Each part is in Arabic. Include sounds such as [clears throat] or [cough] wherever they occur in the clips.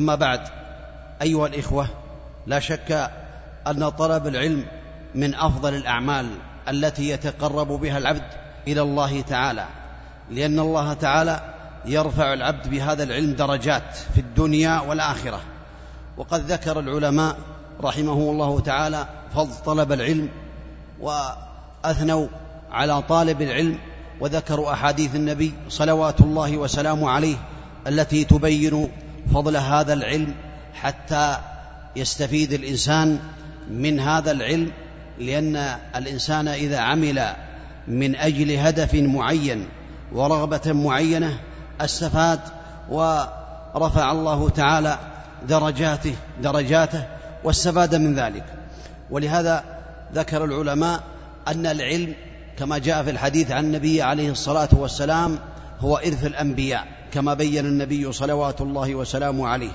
أما بعد أيها الإخوة لا شك أن طلب العلم من أفضل الأعمال التي يتقرب بها العبد إلى الله تعالى لأن الله تعالى يرفع العبد بهذا العلم درجات في الدنيا والآخرة. وقد ذكر العلماء رحمهم الله تعالى فضل طلب العلم وأثنوا على طالب العلم وذكروا أحاديث النبي صلوات الله وسلامه عليه التي تبين فضل هذا العلم حتى يستفيد الإنسان من هذا العلم لأن الإنسان إذا عمل من أجل هدف معين ورغبة معينة استفاد ورفع الله تعالى درجاته درجاته واستفاد من ذلك. ولهذا ذكر العلماء أن العلم كما جاء في الحديث عن النبي عليه الصلاة والسلام هو إرث الأنبياء. كما بين النبي صلوات الله وسلامه عليه.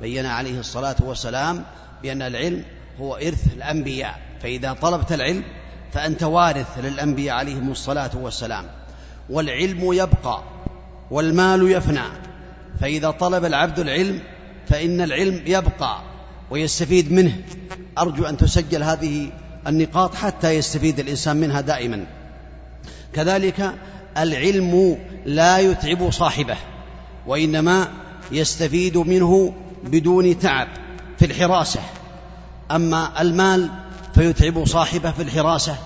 بين عليه الصلاة والسلام بأن العلم هو إرث الأنبياء. فإذا طلبت العلم فأنت وارث للأنبياء عليهم الصلاة والسلام. والعلم يبقى والمال يفنى. فإذا طلب العبد العلم فإن العلم يبقى ويستفيد منه. أرجو أن تسجل هذه النقاط حتى يستفيد الإنسان منها دائما. كذلك العلم لا يتعب صاحبه. وإنما يستفيد منه بدون تعب في الحراسة. أما المال فيتعب صاحبه في الحراسة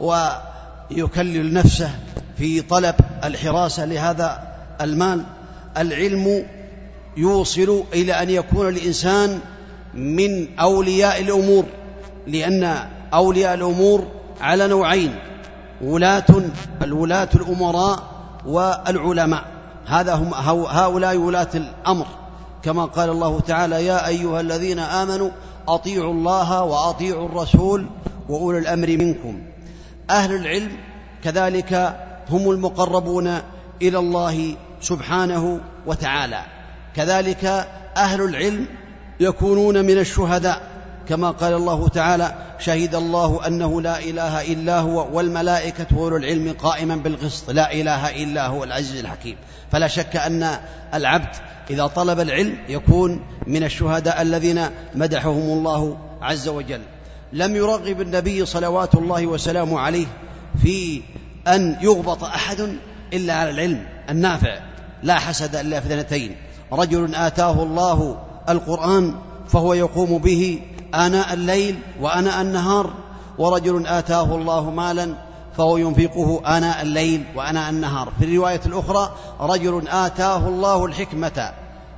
ويكلل نفسه في طلب الحراسة. لهذا المال العلم يوصل إلى أن يكون الإنسان من أولياء الأمور لأن أولياء الأمور على نوعين ولاة الولاة الأمراء والعلماء. هذا هم هؤلاء ولاة الأمر. كما قال الله تعالى يا أيها الذين آمنوا أطيعوا الله وأطيعوا الرسول وأولي الأمر منكم. أهل العلم كذلك هم المقربون إلى الله سبحانه وتعالى. كذلك أهل العلم يكونون من الشهداء. كما قال الله تعالى شهد الله أنه لا إله إلا هو والملائكة وأولو العلم قائما بالقسط لا إله إلا هو العزيز الحكيم. فلا شك أن العبد إذا طلب العلم يكون من الشهداء الذين مدحهم الله عز وجل. لم يرغب النبي صلوات الله وسلامه عليه في أن يغبط أحد إلا على العلم النافع لا حسد إلا في اثنتين. رجل آتاه الله القرآن فهو يقوم به آناء الليل وآناء النهار ورجل آتاه الله مالا فهو ينفقه آناء الليل وآناء النهار. في الرواية الأخرى رجل آتاه الله الحكمة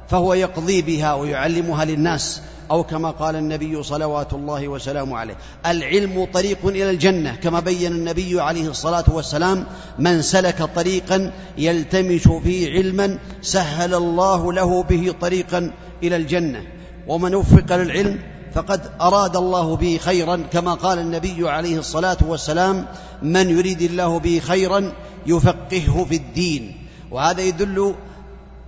فهو يقضي بها ويعلمها للناس أو كما قال النبي صلوات الله وسلامه عليه. العلم طريق إلى الجنة كما بين النبي عليه الصلاة والسلام من سلك طريقا يلتمس فيه علما سهل الله له به طريقا إلى الجنة. ومن وفق للعلم فقد أراد الله به خيرا كما قال النبي عليه الصلاة والسلام من يريد الله به خيرا يفقهه في الدين. وهذا يدل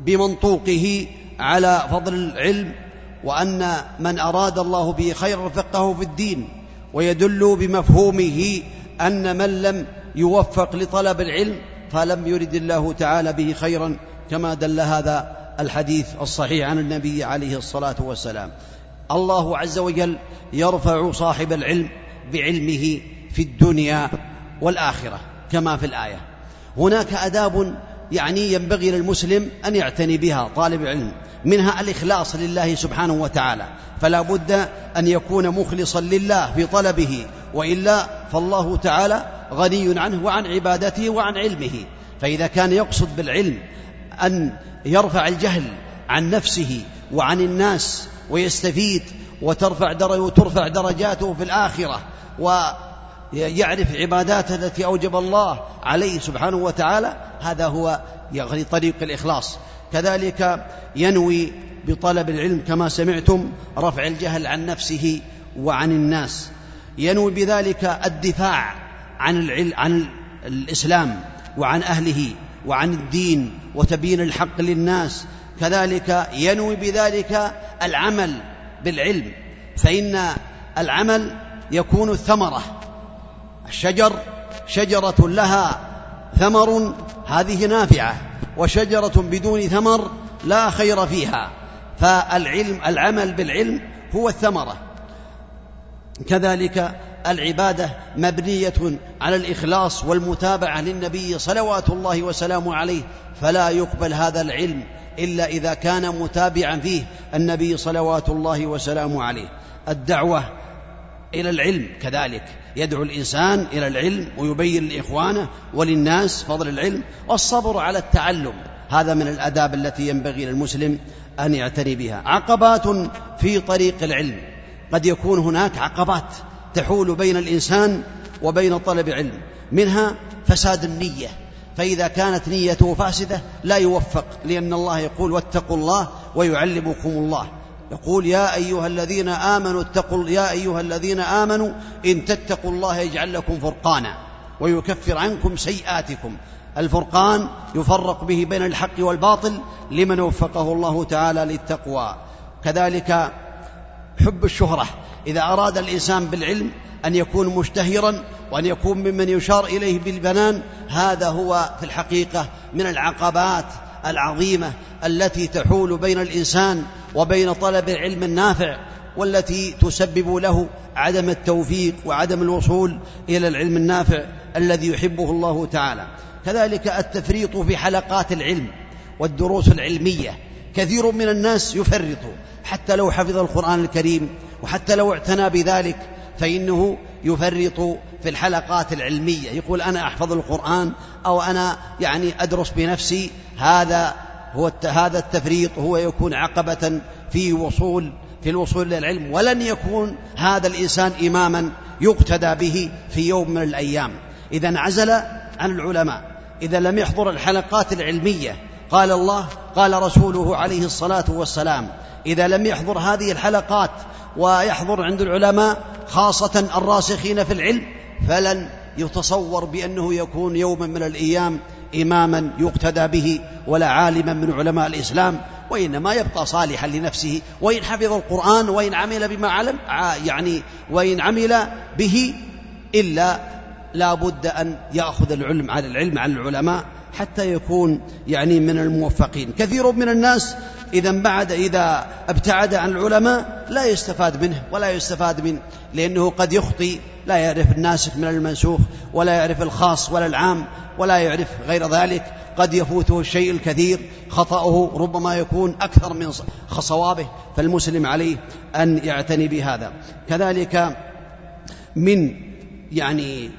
بمنطوقه على فضل العلم وأن من أراد الله به خيرا فقهه في الدين. ويدل بمفهومه أن من لم يوفق لطلب العلم فلم يرد الله تعالى به خيرا كما دل هذا الحديث الصحيح عن النبي عليه الصلاة والسلام. الله عز وجل يرفع صاحب العلم بعلمه في الدنيا والآخرة كما في الآية. هناك آداب يعني ينبغي للمسلم أن يعتني بها طالب العلم منها الإخلاص لله سبحانه وتعالى. فلا بد أن يكون مخلصا لله في طلبه وإلا فالله تعالى غني عنه وعن عبادته وعن علمه. فإذا كان يقصد بالعلم أن يرفع الجهل عن نفسه وعن الناس ويستفيد وترفع درجة وترفع درجاته في الآخرة ويعرف عباداته التي أوجب الله عليه سبحانه وتعالى. هذا هو يعني طريق الإخلاص. كذلك ينوي بطلب العلم كما سمعتم رفع الجهل عن نفسه وعن الناس. ينوي بذلك الدفاع عن العلم عن الإسلام وعن أهله وعن الدين وتبيين الحق للناس كذلك ينوي بذلك العمل بالعلم. فإن العمل يكون الثمرة. الشجر شجرة لها ثمر هذه نافعة. وشجرة بدون ثمر لا خير فيها. فالعلم العمل بالعلم هو الثمرة. كذلك العبادة مبنية على الإخلاص والمتابعة للنبي صلوات الله وسلامه عليه فلا يقبل هذا العلم إلا إذا كان متابعا فيه النبي صلوات الله وسلامه عليه. الدعوة إلى العلم كذلك يدعو الإنسان إلى العلم ويبين لإخوانه وللناس فضل العلم والصبر على التعلم. هذا من الآداب التي ينبغي للمسلم أن يعتني بها. عقبات في طريق العلم قد يكون هناك عقبات تحول بين الإنسان وبين طلب علم منها فساد النية. فإذا كانت نيته فاسدة لا يوفق لأن الله يقول واتقوا الله ويعلمكم الله. يقول يا أيها الذين آمنوا اتقوا يا أيها الذين آمنوا إن تتقوا الله يجعل لكم فرقانا ويكفر عنكم سيئاتكم. الفرقان يفرق به بين الحق والباطل لمن وفقه الله تعالى للتقوى. كذلك حب الشهرة. إذا أراد الإنسان بالعلم أن يكون مشتهرا وأن يكون ممن يشار إليه بالبنان هذا هو في الحقيقة من العقبات العظيمة التي تحول بين الإنسان وبين طلب العلم النافع والتي تسبب له عدم التوفيق وعدم الوصول إلى العلم النافع الذي يحبه الله تعالى. كذلك التفريط في حلقات العلم والدروس العلمية كثير من الناس يفرط حتى لو حفظ القرآن الكريم وحتى لو اعتنى بذلك فإنه يفرط في الحلقات العلمية. يقول أنا أحفظ القرآن أو أنا يعني أدرس بنفسي. هذا هو هذا التفريط هو يكون عقبة في وصول في الوصول إلى العلم. ولن يكون هذا الإنسان إماما يقتدى به في يوم من الأيام. إذا انعزل عن العلماء. إذا لم يحضر الحلقات العلمية قال الله قال رسوله عليه الصلاة والسلام إذا لم يحضر هذه الحلقات ويحضر عند العلماء خاصة الراسخين في العلم فلن يتصور بأنه يكون يوما من الأيام إماما يقتدى به ولا عالما من علماء الإسلام وإنما يبقى صالحا لنفسه وإن حفظ القرآن وإن عمل بما علم يعني وإن عمل به إلا لا بد أن يأخذ العلم على العلم عن العلماء حتى يكون يعني من الموفقين. كثير من الناس إذا بعد إذا ابتعد عن العلماء لا يستفاد منه ولا يستفاد منه لأنه قد يخطي لا يعرف الناسخ من المنسوخ ولا يعرف الخاص ولا العام ولا يعرف غير ذلك. قد يفوته الشيء الكثير خطأه ربما يكون أكثر من صوابه فالمسلم عليه أن يعتني بهذا. كذلك من يعني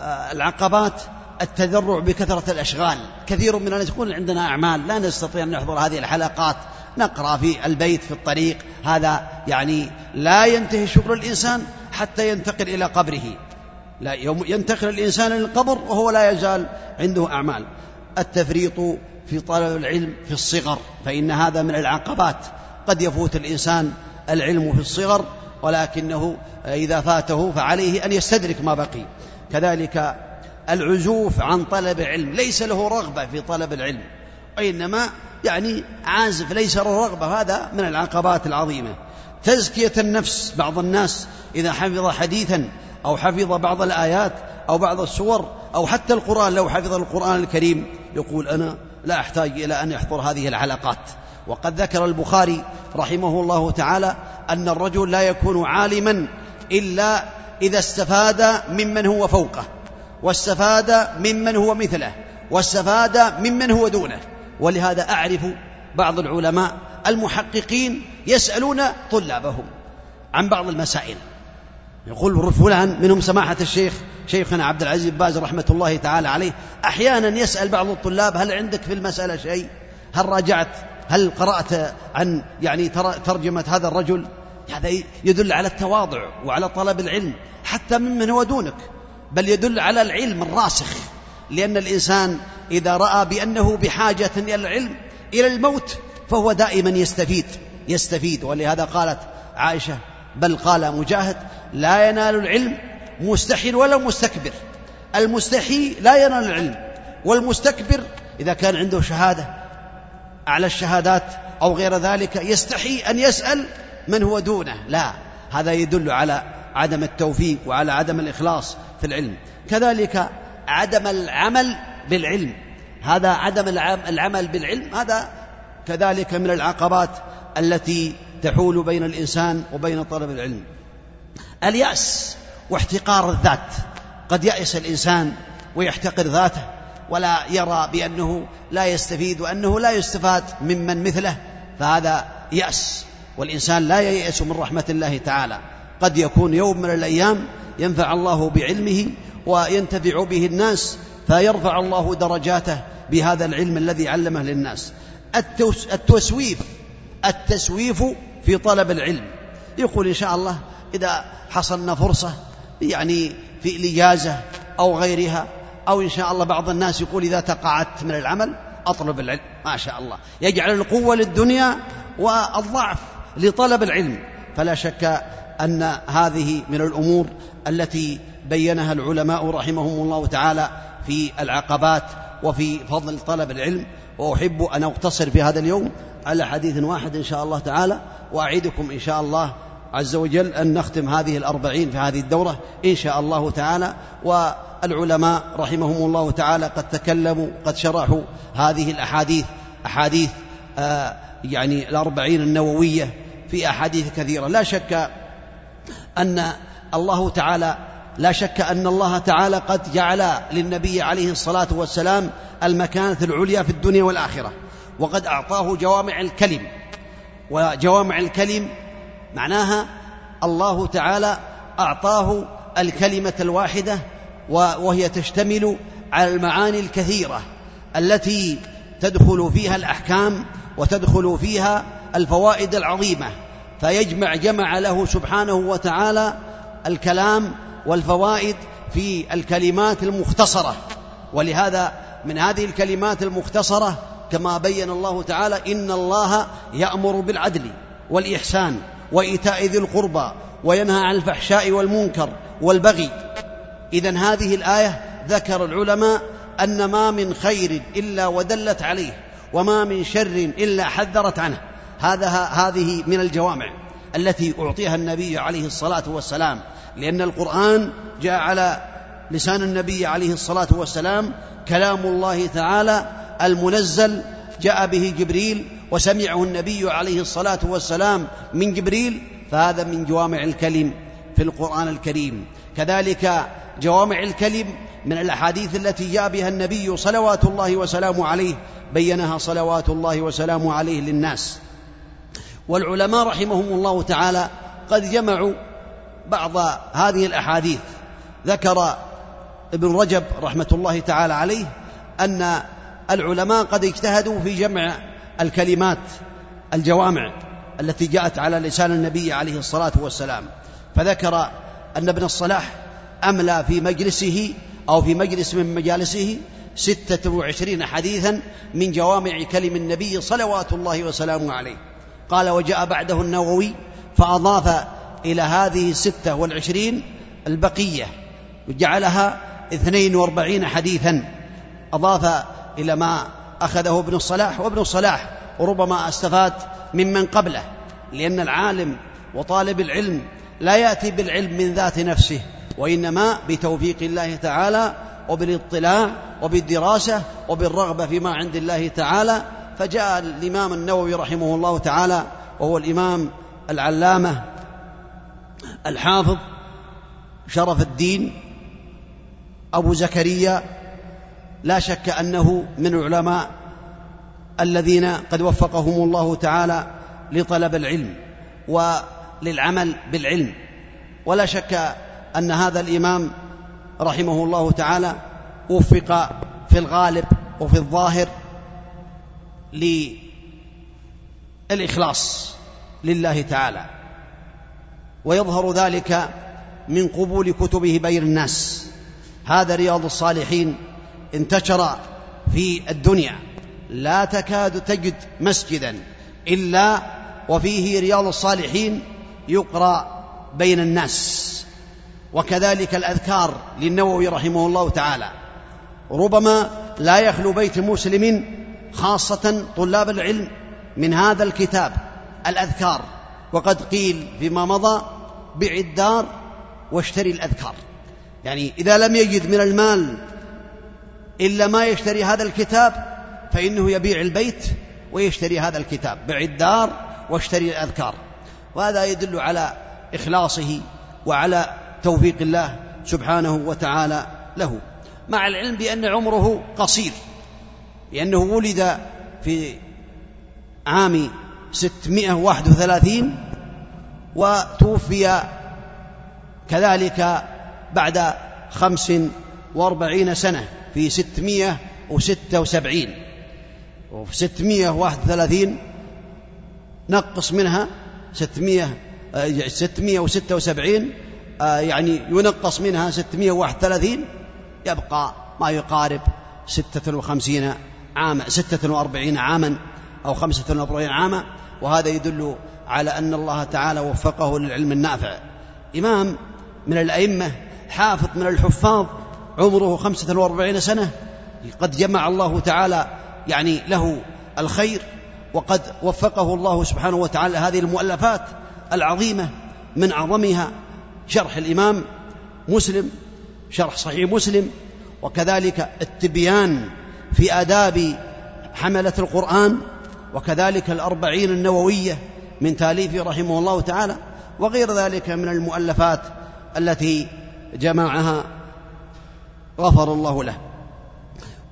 آه، العقبات التذرع بكثرة الأشغال. كثير من الناس يقول عندنا أعمال لا نستطيع أن نحضر هذه الحلقات. نقرأ في البيت في الطريق. هذا يعني لا ينتهي شكر الإنسان حتى ينتقل إلى قبره. لا يوم ينتقل الإنسان إلى القبر وهو لا يزال عنده أعمال. التفريط في طلب العلم في الصغر فإن هذا من العقبات. قد يفوت الإنسان العلم في الصغر ولكنه إذا فاته فعليه أن يستدرك ما بقي. كذلك العزوف عن طلب العلم ليس له رغبة في طلب العلم وإنما يعني عازف ليس له رغبة هذا من العقبات العظيمة. تزكية النفس بعض الناس إذا حفظ حديثا أو حفظ بعض الآيات أو بعض السور أو حتى القرآن لو حفظ القرآن الكريم يقول أنا لا أحتاج إلى أن يحضر هذه الحلقات وقد ذكر البخاري رحمه الله تعالى أن الرجل لا يكون عالما إلا إذا استفاد ممن هو فوقه. واستفاد ممن هو مثله واستفاد ممن هو دونه. ولهذا أعرف بعض العلماء المحققين يسألون طلابهم عن بعض المسائل. يقول فلان منهم سماحة الشيخ شيخنا عبد العزيز باز رحمة الله تعالى عليه أحيانا يسأل بعض الطلاب هل عندك في المسألة شيء؟ هل راجعت؟ هل قرأت عن يعني ترجمة هذا الرجل؟ هذا يدل على التواضع وعلى طلب العلم حتى ممن هو دونك. بل يدل على العلم الراسخ لأن الإنسان إذا رأى بأنه بحاجة إلى العلم إلى الموت فهو دائما يستفيد يستفيد. ولهذا قالت عائشة بل قال مجاهد لا ينال العلم مستحي ولا مستكبر. المستحي لا ينال العلم والمستكبر إذا كان عنده شهادة أعلى الشهادات أو غير ذلك يستحي أن يسأل من هو دونه. لا هذا يدل على عدم التوفيق وعلى عدم الإخلاص في العلم. كذلك عدم العمل بالعلم. هذا عدم العمل بالعلم هذا كذلك من العقبات التي تحول بين الإنسان وبين طلب العلم. اليأس واحتقار الذات. قد يأس الإنسان ويحتقر ذاته ولا يرى بأنه لا يستفيد وأنه لا يستفاد ممن مثله فهذا يأس. والإنسان لا ييأس من رحمة الله تعالى. قد يكون يوم من الأيام ينفع الله بعلمه وينتفع به الناس فيرفع الله درجاته بهذا العلم الذي علمه للناس. التسويف التسويف في طلب العلم. يقول إن شاء الله إذا حصلنا فرصة يعني في الإجازة أو غيرها أو إن شاء الله بعض الناس يقول إذا تقاعدت من العمل أطلب العلم. ما شاء الله. يجعل القوة للدنيا والضعف لطلب العلم. فلا شك أن هذه من الأمور التي بينها العلماء رحمهم الله تعالى في العقبات وفي فضل طلب العلم. وأحب أن أقتصر في هذا اليوم على حديث واحد إن شاء الله تعالى وأعيدكم إن شاء الله عز وجل أن نختم هذه الأربعين في هذه الدورة إن شاء الله تعالى. والعلماء رحمهم الله تعالى قد تكلموا قد شرحوا هذه الأحاديث أحاديث آه يعني الأربعين النووية في أحاديث كثيرة. لا شك أن الله تعالى لا شك أن الله تعالى قد جعل للنبي عليه الصلاة والسلام المكانة العليا في الدنيا والآخرة وقد أعطاه جوامع الكلم. وجوامع الكلم معناها الله تعالى أعطاه الكلمة الواحدة وهي تشتمل على المعاني الكثيرة التي تدخل فيها الأحكام وتدخل فيها الفوائد العظيمة. فيجمع جمع له سبحانه وتعالى الكلام والفوائد في الكلمات المختصرة. ولهذا من هذه الكلمات المختصرة كما بين الله تعالى إن الله يأمر بالعدل والإحسان وإيتاء ذي القربى وينهى عن الفحشاء والمنكر والبغي. إذا هذه الآية ذكر العلماء أن ما من خير إلا ودلت عليه وما من شر إلا حذرت عنه. هذا هذه من الجوامع التي أعطيها النبي عليه الصلاة والسلام لأن القرآن جاء على لسان النبي عليه الصلاة والسلام كلام الله تعالى المنزل جاء به جبريل وسمعه النبي عليه الصلاة والسلام من جبريل فهذا من جوامع الكلم في القرآن الكريم. كذلك جوامع الكلم من الأحاديث التي جاء بها النبي صلوات الله وسلامه عليه بينها صلوات الله وسلامه عليه للناس. والعلماء رحمهم الله تعالى قد جمعوا بعض هذه الأحاديث. ذكر ابن رجب رحمة الله تعالى عليه أن العلماء قد اجتهدوا في جمع الكلمات الجوامع التي جاءت على لسان النبي عليه الصلاة والسلام. فذكر أن ابن الصلاح أملى في مجلسه أو في مجلس من مجالسه ستة وعشرين حديثا من جوامع كلم النبي صلوات الله وسلامه عليه. قال وجاء بعده النووي فأضاف إلى هذه الستة والعشرين البقية وجعلها اثنين واربعين حديثا أضاف إلى ما أخذه ابن الصلاح وابن الصلاح ربما استفاد ممن قبله لأن العالم وطالب العلم لا يأتي بالعلم من ذات نفسه وإنما بتوفيق الله تعالى وبالاطلاع وبالدراسة وبالرغبة فيما عند الله تعالى فجاء الإمام النووي رحمه الله تعالى وهو الإمام العلامة الحافظ شرف الدين أبو زكريا لا شك أنه من العلماء الذين قد وفقهم الله تعالى لطلب العلم وللعمل بالعلم. ولا شك أن هذا الإمام رحمه الله تعالى وفق في الغالب وفي الظاهر للإخلاص لله تعالى ويظهر ذلك من قبول كتبه بين الناس. هذا رياض الصالحين انتشر في الدنيا. لا تكاد تجد مسجدا إلا وفيه رياض الصالحين يقرأ بين الناس. وكذلك الأذكار للنووي رحمه الله تعالى. ربما لا يخلو بيت مسلم خاصة طلاب العلم من هذا الكتاب الأذكار. وقد قيل فيما مضى بع الدار واشتري الأذكار. يعني إذا لم يجد من المال إلا ما يشتري هذا الكتاب فإنه يبيع البيت ويشتري هذا الكتاب. بع الدار واشتري الأذكار. وهذا يدل على إخلاصه وعلى توفيق الله سبحانه وتعالى له. مع العلم بأن عمره قصير. لأنه ولد في عام 631 وتوفي كذلك بعد 45 سنة في 676 وفي 631 نقص منها 600 676 آه، آه، يعني ينقص منها 631 يبقى ما يقارب 56 عام ستة وأربعين عاما أو خمسة وأربعين عاما وهذا يدل على أن الله تعالى وفقه للعلم النافع. إمام من الأئمة حافظ من الحفاظ عمره خمسة وأربعين سنة قد جمع الله تعالى يعني له الخير وقد وفقه الله سبحانه وتعالى هذه المؤلفات العظيمة من أعظمها شرح الإمام مسلم شرح صحيح مسلم وكذلك التبيان في آداب حملة القرآن وكذلك الأربعين النووية من تاليفه رحمه الله تعالى وغير ذلك من المؤلفات التي جمعها غفر الله له.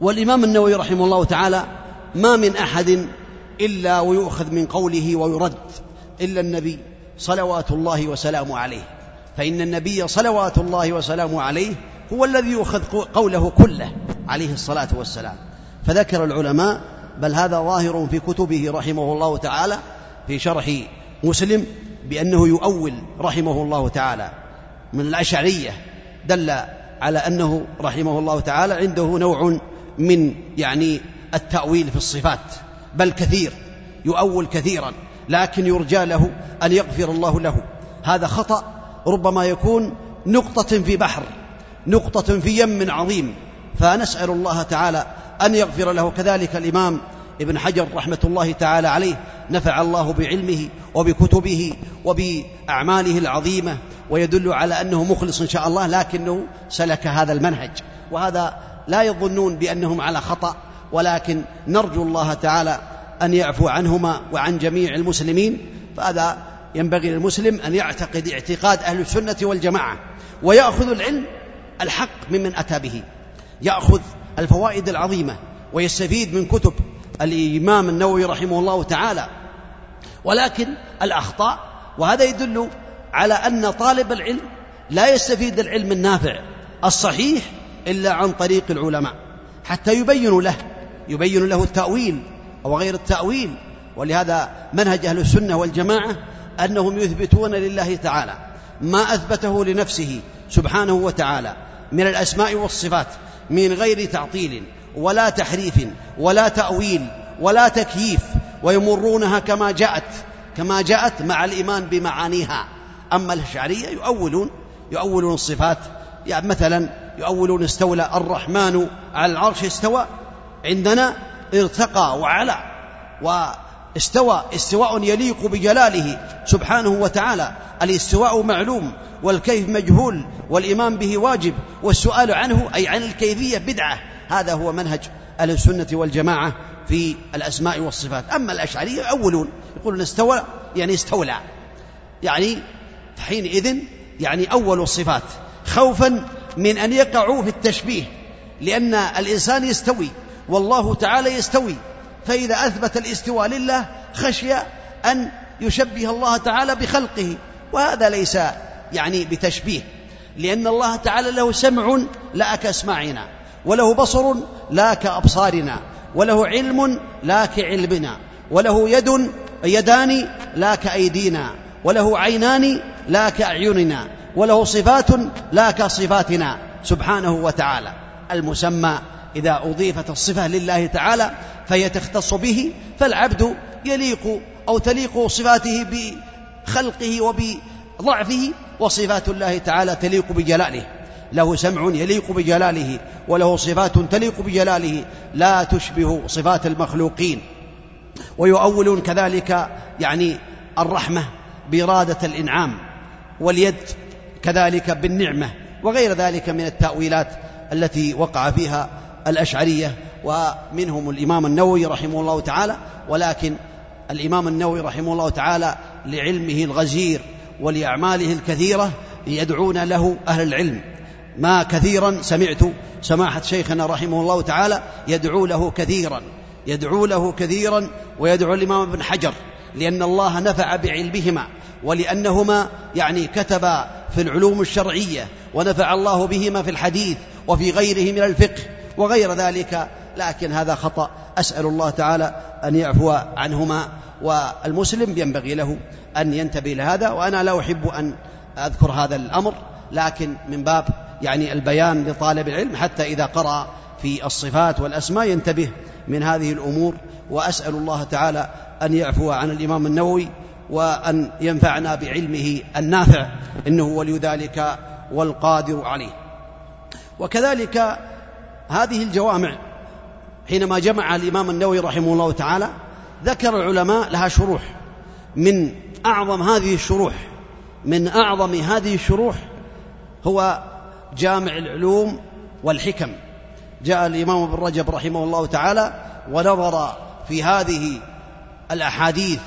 والإمام النووي رحمه الله تعالى ما من أحد إلا ويؤخذ من قوله ويرد إلا النبي صلوات الله وسلامه عليه. فإن النبي صلوات الله وسلامه عليه هو الذي يؤخذ قوله كله. عليه الصلاة والسلام. فذكر العلماء بل هذا ظاهر في كتبه رحمه الله تعالى في شرح مسلم بأنه يؤول رحمه الله تعالى. من الأشعرية دل على أنه رحمه الله تعالى عنده نوع من يعني التأويل في الصفات بل كثير يؤول كثيرا لكن يرجى له أن يغفر الله له. هذا خطأ ربما يكون نقطة في بحر نقطة في يم عظيم. فنسأل الله تعالى أن يغفر له. كذلك الإمام ابن حجر رحمة الله تعالى عليه نفع الله بعلمه وبكتبه وبأعماله العظيمة ويدل على أنه مخلص إن شاء الله لكنه سلك هذا المنهج. وهذا لا يظنون بأنهم على خطأ ولكن نرجو الله تعالى أن يعفو عنهما وعن جميع المسلمين. فهذا ينبغي للمسلم أن يعتقد اعتقاد أهل السنة والجماعة ويأخذ العلم الحق ممن أتى به. يأخذ الفوائد العظيمة ويستفيد من كتب الإمام النووي رحمه الله تعالى. ولكن الأخطاء وهذا يدل على أن طالب العلم لا يستفيد العلم النافع الصحيح إلا عن طريق العلماء. حتى يبين له يبين له التأويل أو غير التأويل. ولهذا منهج أهل السنة والجماعة أنهم يثبتون لله تعالى ما أثبته لنفسه سبحانه وتعالى من الأسماء والصفات. من غير تعطيل ولا تحريف ولا تأويل ولا تكييف ويمرونها كما جاءت كما جاءت مع الإيمان بمعانيها. أما الأشعرية يؤولون يؤولون الصفات. يعني مثلا يؤولون استولى الرحمن على العرش استوى عندنا ارتقى وعلى واستوى استواء يليق بجلاله سبحانه وتعالى. الاستواء معلوم والكيف مجهول والإيمان به واجب والسؤال عنه أي عن الكيفية بدعة. هذا هو منهج أهل السنة والجماعة في الأسماء والصفات. أما الأشعرية يؤولون يقولون استوى يعني استولى. يعني حينئذ يعني أول الصفات. خوفا من أن يقعوا في التشبيه لأن الإنسان يستوي والله تعالى يستوي. فإذا أثبت الاستواء لله خشي أن يشبه الله تعالى بخلقه وهذا ليس يعني بتشبيه لأن الله تعالى له سمع لا كأسماعنا وله بصر لا كأبصارنا وله علم لا كعلمنا وله يد يدان لا كأيدينا وله عينان لا كأعيننا وله صفات لا كصفاتنا سبحانه وتعالى المسمى إذا أضيفت الصفة لله تعالى فهي تختص به فالعبد يليق أو تليق صفاته بخلقه وبضعفه وصفات الله تعالى تليق بجلاله. له سمع يليق بجلاله وله صفات تليق بجلاله. لا تشبه صفات المخلوقين. ويؤولون كذلك يعني الرحمة بإرادة الإنعام واليد كذلك بالنعمة وغير ذلك من التأويلات التي وقع فيها الأشعرية ومنهم الإمام النووي رحمه الله تعالى ولكن الإمام النووي رحمه الله تعالى لعلمه الغزير ولأعماله الكثيرة يدعون له أهل العلم. ما كثيرا سمعت سماحة شيخنا رحمه الله تعالى يدعو له كثيرا يدعو له كثيرا ويدعو الإمام ابن حجر لأن الله نفع بعلمهما ولأنهما يعني كتبا في العلوم الشرعية ونفع الله بهما في الحديث وفي غيره من الفقه. وغير ذلك لكن هذا خطأ. أسأل الله تعالى أن يعفو عنهما والمسلم ينبغي له أن ينتبه لهذا وأنا لا أحب أن أذكر هذا الأمر لكن من باب يعني البيان لطالب العلم حتى إذا قرأ في الصفات والأسماء ينتبه من هذه الأمور. وأسأل الله تعالى أن يعفو عن الإمام النووي وأن ينفعنا بعلمه النافع إنه ولي ذلك والقادر عليه. وكذلك هذه الجوامع حينما جمع الإمام النووي رحمه الله تعالى ذكر العلماء لها شروح. من أعظم هذه الشروح من أعظم هذه الشروح هو جامع العلوم والحكم. جاء الإمام ابن رجب رحمه الله تعالى ونظر في هذه الأحاديث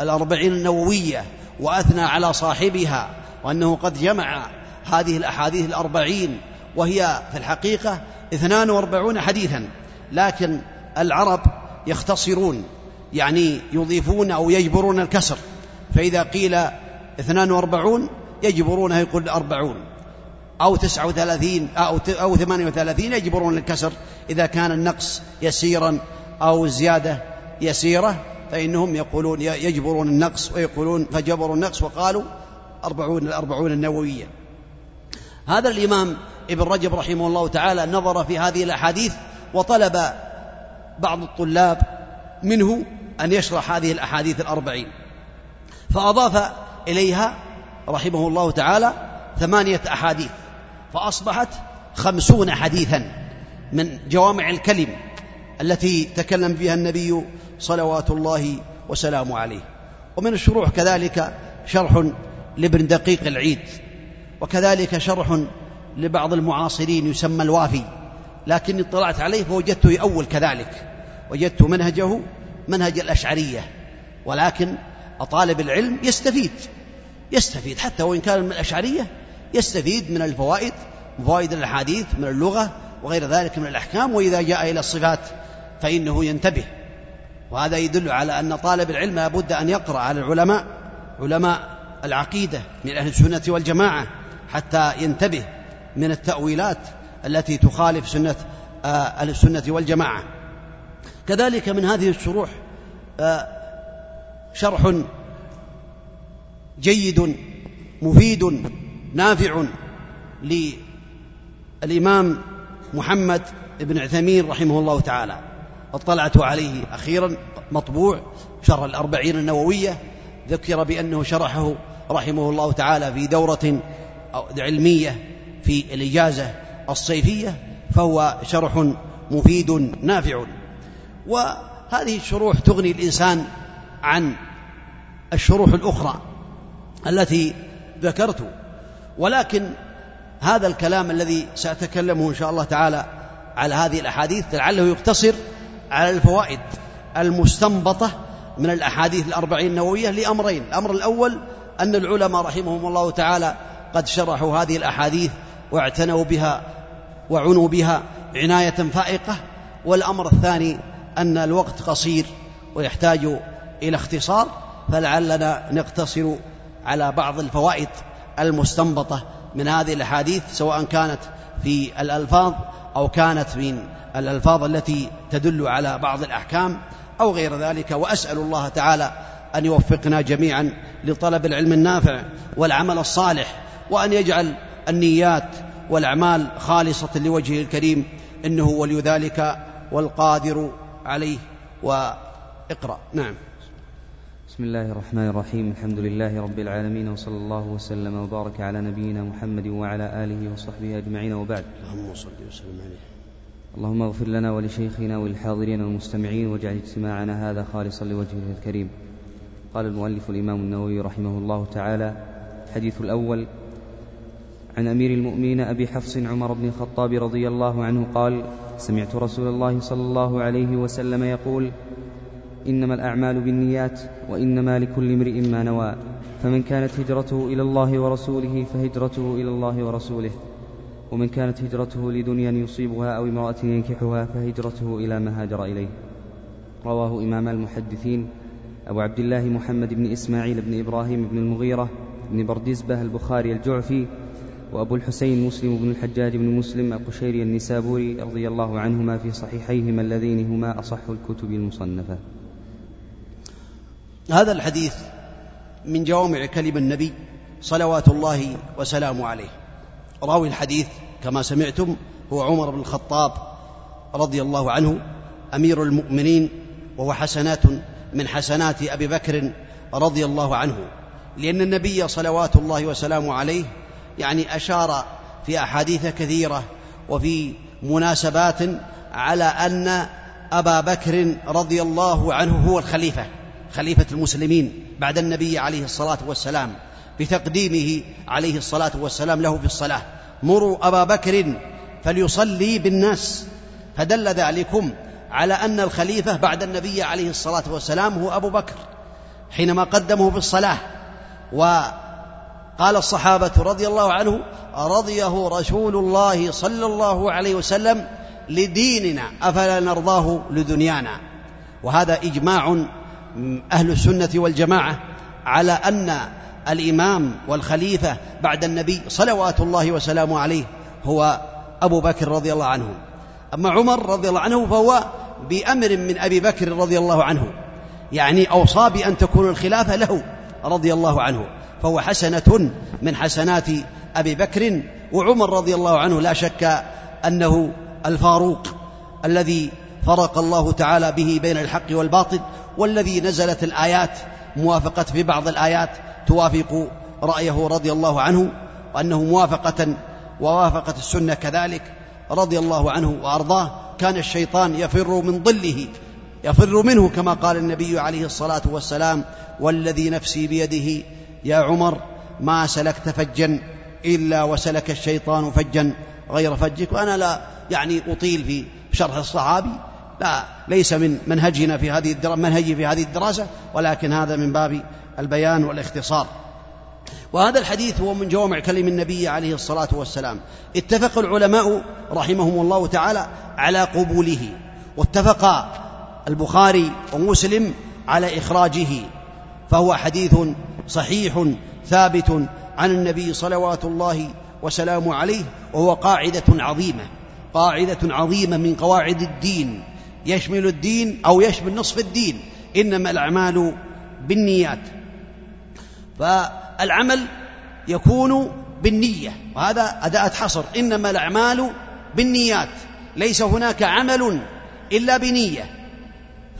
الأربعين النووية وأثنى على صاحبها وأنه قد جمع هذه الأحاديث الأربعين وهي في الحقيقة اثنان واربعون حديثا لكن العرب يختصرون يعني يضيفون أو يجبرون الكسر. فإذا قيل اثنان واربعون يجبرونها يقول أربعون. أو تسعة وثلاثين أو, أو ثمانية وثلاثين يجبرون الكسر. إذا كان النقص يسيرا أو الزيادة يسيرة فإنهم يقولون يجبرون النقص ويقولون فجبروا النقص وقالوا أربعون الأربعون النووية. هذا الإمام ابن رجب رحمه الله تعالى نظر في هذه الأحاديث وطلب بعض الطلاب منه أن يشرح هذه الأحاديث الأربعين. فأضاف إليها رحمه الله تعالى ثمانية أحاديث فأصبحت خمسون حديثا من جوامع الكلم التي تكلم فيها النبي صلوات الله وسلامه عليه. ومن الشروح كذلك شرح لابن دقيق العيد وكذلك شرح لبعض المعاصرين يسمى الوافي لكني اطلعت عليه فوجدته يؤول كذلك. وجدت منهجه منهج الأشعرية ولكن طالب العلم يستفيد يستفيد حتى وإن كان من الأشعرية يستفيد من الفوائد فوائد الأحاديث من اللغة وغير ذلك من الأحكام وإذا جاء إلى الصفات فإنه ينتبه. وهذا يدل على أن طالب العلم لابد أن يقرأ على العلماء علماء العقيدة من أهل السنة والجماعة حتى ينتبه. من التأويلات التي تخالف سنة أهل السنة والجماعة. كذلك من هذه الشروح آه، شرح جيد مفيد نافع للإمام محمد بن عثيمين رحمه الله تعالى. اطلعت عليه أخيرا مطبوع شرح الأربعين النووية. ذكر بأنه شرحه رحمه الله تعالى في دورة علمية. في الإجازة الصيفية فهو شرح مفيد نافع. وهذه الشروح تغني الإنسان عن الشروح الأخرى التي ذكرت ولكن هذا الكلام الذي سأتكلمه إن شاء الله تعالى على هذه الأحاديث لعله يقتصر على الفوائد المستنبطة من الأحاديث الأربعين النووية لأمرين. الأمر الأول أن العلماء رحمهم الله تعالى قد شرحوا هذه الأحاديث واعتنوا بها وعنوا بها عناية فائقة والأمر الثاني أن الوقت قصير ويحتاج إلى اختصار فلعلنا نقتصر على بعض الفوائد المستنبطة من هذه الأحاديث سواء كانت في الألفاظ أو كانت من الألفاظ التي تدل على بعض الأحكام أو غير ذلك. وأسأل الله تعالى أن يوفقنا جميعا لطلب العلم النافع والعمل الصالح وأن يجعل النيات والأعمال خالصة لوجهه الكريم إنه ولي ذلك والقادر عليه. وإقرأ. نعم. بسم الله الرحمن الرحيم. الحمد لله رب العالمين وصلى الله وسلم وبارك على نبينا محمد وعلى آله وصحبه أجمعين وبعد. اللهم صل وسلم عليه. اللهم اغفر لنا ولشيخنا وللحاضرين والمستمعين واجعل اجتماعنا هذا خالصا لوجهه الكريم. قال المؤلف الإمام النووي رحمه الله تعالى الحديث الأول عن أمير المؤمنين أبي حفص عمر بن الخطاب رضي الله عنه قال سمعت رسول الله صلى الله عليه وسلم يقول إنما الأعمال بالنيات وإنما لكل امرئ ما نوى فمن كانت هجرته إلى الله ورسوله فهجرته إلى الله ورسوله ومن كانت هجرته لدنيا يصيبها أو امرأة ينكحها فهجرته إلى ما هاجر إليه. رواه إمام المحدثين أبو عبد الله محمد بن إسماعيل بن إبراهيم بن المغيرة بن بردزبة البخاري الجعفي وأبو الحسين مسلم بن الحجاج بن مسلم القشيري النسابوري رضي الله عنهما في صحيحيهما اللذين هما أصح الكتب المصنفة. هذا الحديث من جوامع كلم النبي صلوات الله وسلامه عليه. راوي الحديث كما سمعتم هو عمر بن الخطاب رضي الله عنه أمير المؤمنين وهو حسنات من حسنات أبي بكر رضي الله عنه لأن النبي صلوات الله وسلامه عليه يعني أشار في أحاديث كثيرة وفي مناسبات على أن أبا بكر رضي الله عنه هو الخليفة خليفة المسلمين بعد النبي عليه الصلاة والسلام بتقديمه عليه الصلاة والسلام له في الصلاة. مروا أبا بكر فليصلي بالناس. فدل ذلكم على أن الخليفة بعد النبي عليه الصلاة والسلام هو أبو بكر حينما قدمه في الصلاة. وقال الصحابة رضي الله عنه رضيه رسول الله صلى الله عليه وسلم لديننا أفلا نرضاه لدنيانا؟ وهذا إجماع أهل السنة والجماعة على أن الإمام والخليفة بعد النبي صلوات الله وسلامه عليه هو أبو بكر رضي الله عنه. أما عمر رضي الله عنه فهو بأمر من أبي بكر رضي الله عنه يعني أوصى بأن تكون الخلافة له رضي الله عنه. فهو حسنة من حسنات أبي بكر وعمر رضي الله عنه. لا شك أنه الفاروق الذي فرق الله تعالى به بين الحق والباطل والذي نزلت الآيات موافقه في بعض الآيات توافق رأيه رضي الله عنه وأنه موافقة ووافقت السنة كذلك رضي الله عنه وأرضاه. كان الشيطان يفر من ظله يفر منه كما قال النبي عليه الصلاة والسلام والذي نفسي بيده يا عمر ما سلكت فجا إلا وسلك الشيطان فجا غير فجك. وأنا لا يعني أطيل في شرح الصحابي لا ليس من منهجنا في هذه منهجي في هذه الدراسة ولكن هذا من باب البيان والاختصار. وهذا الحديث هو من جوامع كلم النبي عليه الصلاة والسلام. اتفق العلماء رحمهم الله تعالى على قبوله. واتفق البخاري ومسلم على إخراجه. فهو حديث صحيح ثابت عن النبي صلوات الله وسلامه عليه وهو قاعدة عظيمة قاعدة عظيمة من قواعد الدين. يشمل الدين أو يشمل نصف الدين إنما الأعمال بالنيات. فالعمل يكون بالنية وهذا أداة حصر. إنما الأعمال بالنيات. ليس هناك عمل إلا بنية.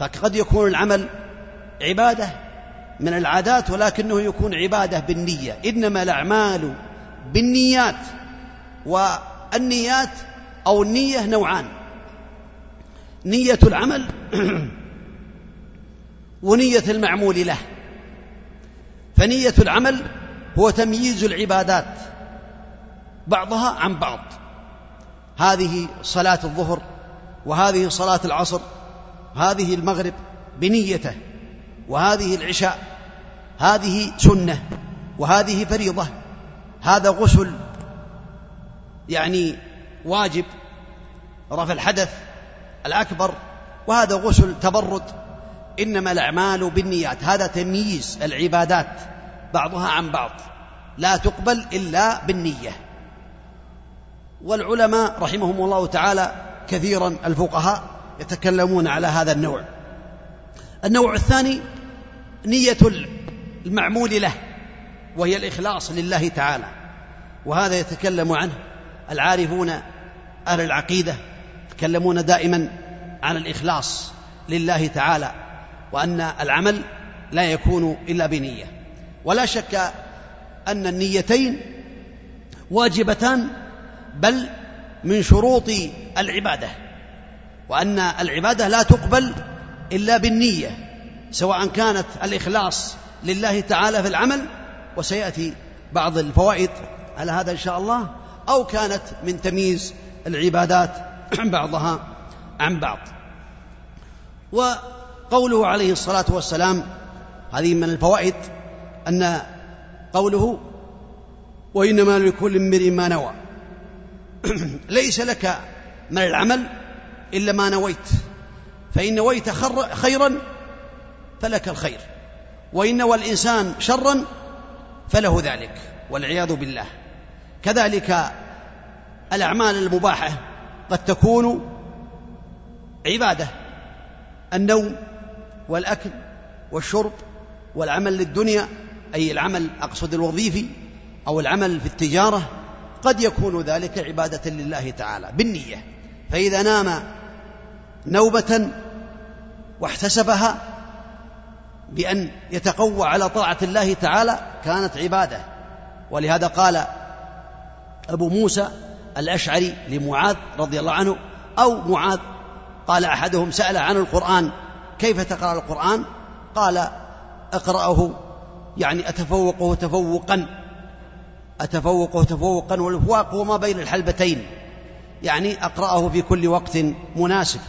فقد يكون العمل عبادة من العادات ولكنه يكون عبادة بالنية. إنما الأعمال بالنيات. والنيات أو النية نوعان. نية العمل [clears throat] ونية المعمول له. فنية العمل هو تمييز العبادات بعضها عن بعض. هذه صلاة الظهر وهذه صلاة العصر هذه المغرب بنيته. وهذه العشاء هذه سنة وهذه فريضة هذا غسل يعني واجب رفع الحدث الأكبر وهذا غسل تبرد إنما الأعمال بالنيات هذا تمييز العبادات بعضها عن بعض لا تقبل إلا بالنية. والعلماء رحمهم الله تعالى كثيرا الفقهاء يتكلمون على هذا النوع. النوع الثاني نية المعمول له وهي الإخلاص لله تعالى. وهذا يتكلم عنه العارفون أهل العقيدة يتكلمون دائما عن الإخلاص لله تعالى وأن العمل لا يكون إلا بنية. ولا شك أن النيتين واجبتان بل من شروط العبادة. وأن العبادة لا تقبل إلا بالنية. سواء كانت الإخلاص لله تعالى في العمل وسيأتي بعض الفوائد على هذا إن شاء الله أو كانت من تمييز العبادات بعضها عن بعض. قوله عليه الصلاة والسلام هذه من الفوائد أن قوله وإنما لكل امرئ ما نوى [clears throat] ليس لك من العمل إلا ما نويت فإن نويت خيرا فلك الخير. وإن نوى الإنسان شرا فله ذلك والعياذ بالله. كذلك الأعمال المباحة قد تكون عبادة النوم والأكل والشرب والعمل للدنيا أي العمل أقصد الوظيفي أو العمل في التجارة قد يكون ذلك عبادة لله تعالى بالنية. فإذا نام نوبة واحتسبها بأن يتقوى على طاعة الله تعالى كانت عبادة. ولهذا قال أبو موسى الأشعري لمعاذ رضي الله عنه أو معاذ قال أحدهم سأل عن القرآن كيف تقرأ القرآن؟ قال أقرأه يعني أتفوقه تفوقا أتفوقه تفوقا والفواق هو ما بين الحلبتين يعني أقرأه في كل وقت مناسب.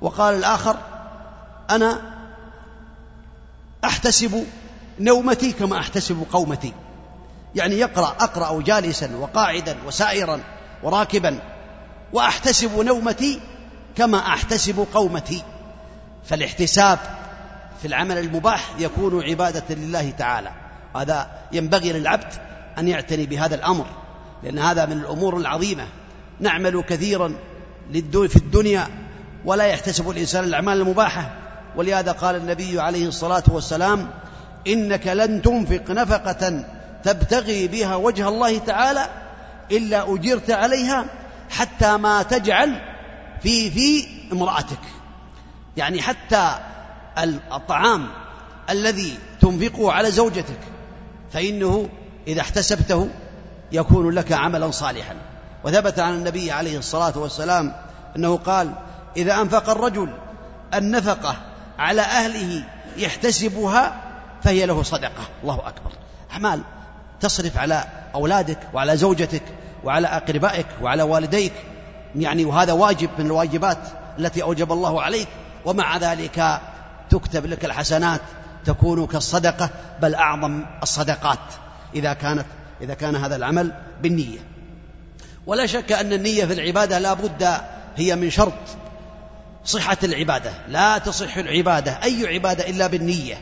وقال الآخر أنا أحتسب نومتي كما أحتسب قومتي. يعني يقرأ أقرأ جالسا وقاعدا وسائرا وراكبا. وأحتسب نومتي كما أحتسب قومتي. فالاحتساب في العمل المباح يكون عبادة لله تعالى. هذا ينبغي للعبد أن يعتني بهذا الأمر لأن هذا من الأمور العظيمة. نعمل كثيرا في الدنيا ولا يحتسب الإنسان الأعمال المباحة. ولهذا قال النبي عليه الصلاة والسلام إنك لن تنفق نفقة تبتغي بها وجه الله تعالى إلا أجرت عليها حتى ما تجعل في في امرأتك. يعني حتى الطعام الذي تنفقه على زوجتك فإنه إذا احتسبته يكون لك عملا صالحا. وثبت عن النبي عليه الصلاة والسلام أنه قال إذا أنفق الرجل النفقة على أهله يحتسبها فهي له صدقة. الله أكبر. أعمال تصرف على أولادك وعلى زوجتك وعلى أقربائك وعلى والديك. يعني وهذا واجب من الواجبات التي أوجب الله عليك. ومع ذلك تكتب لك الحسنات تكون كالصدقة بل أعظم الصدقات إذا كانت إذا كان هذا العمل بالنية. ولا شك أن النية في العبادة لا بد هي من شرط. صحة العبادة. لا تصح العبادة أي عبادة إلا بالنية.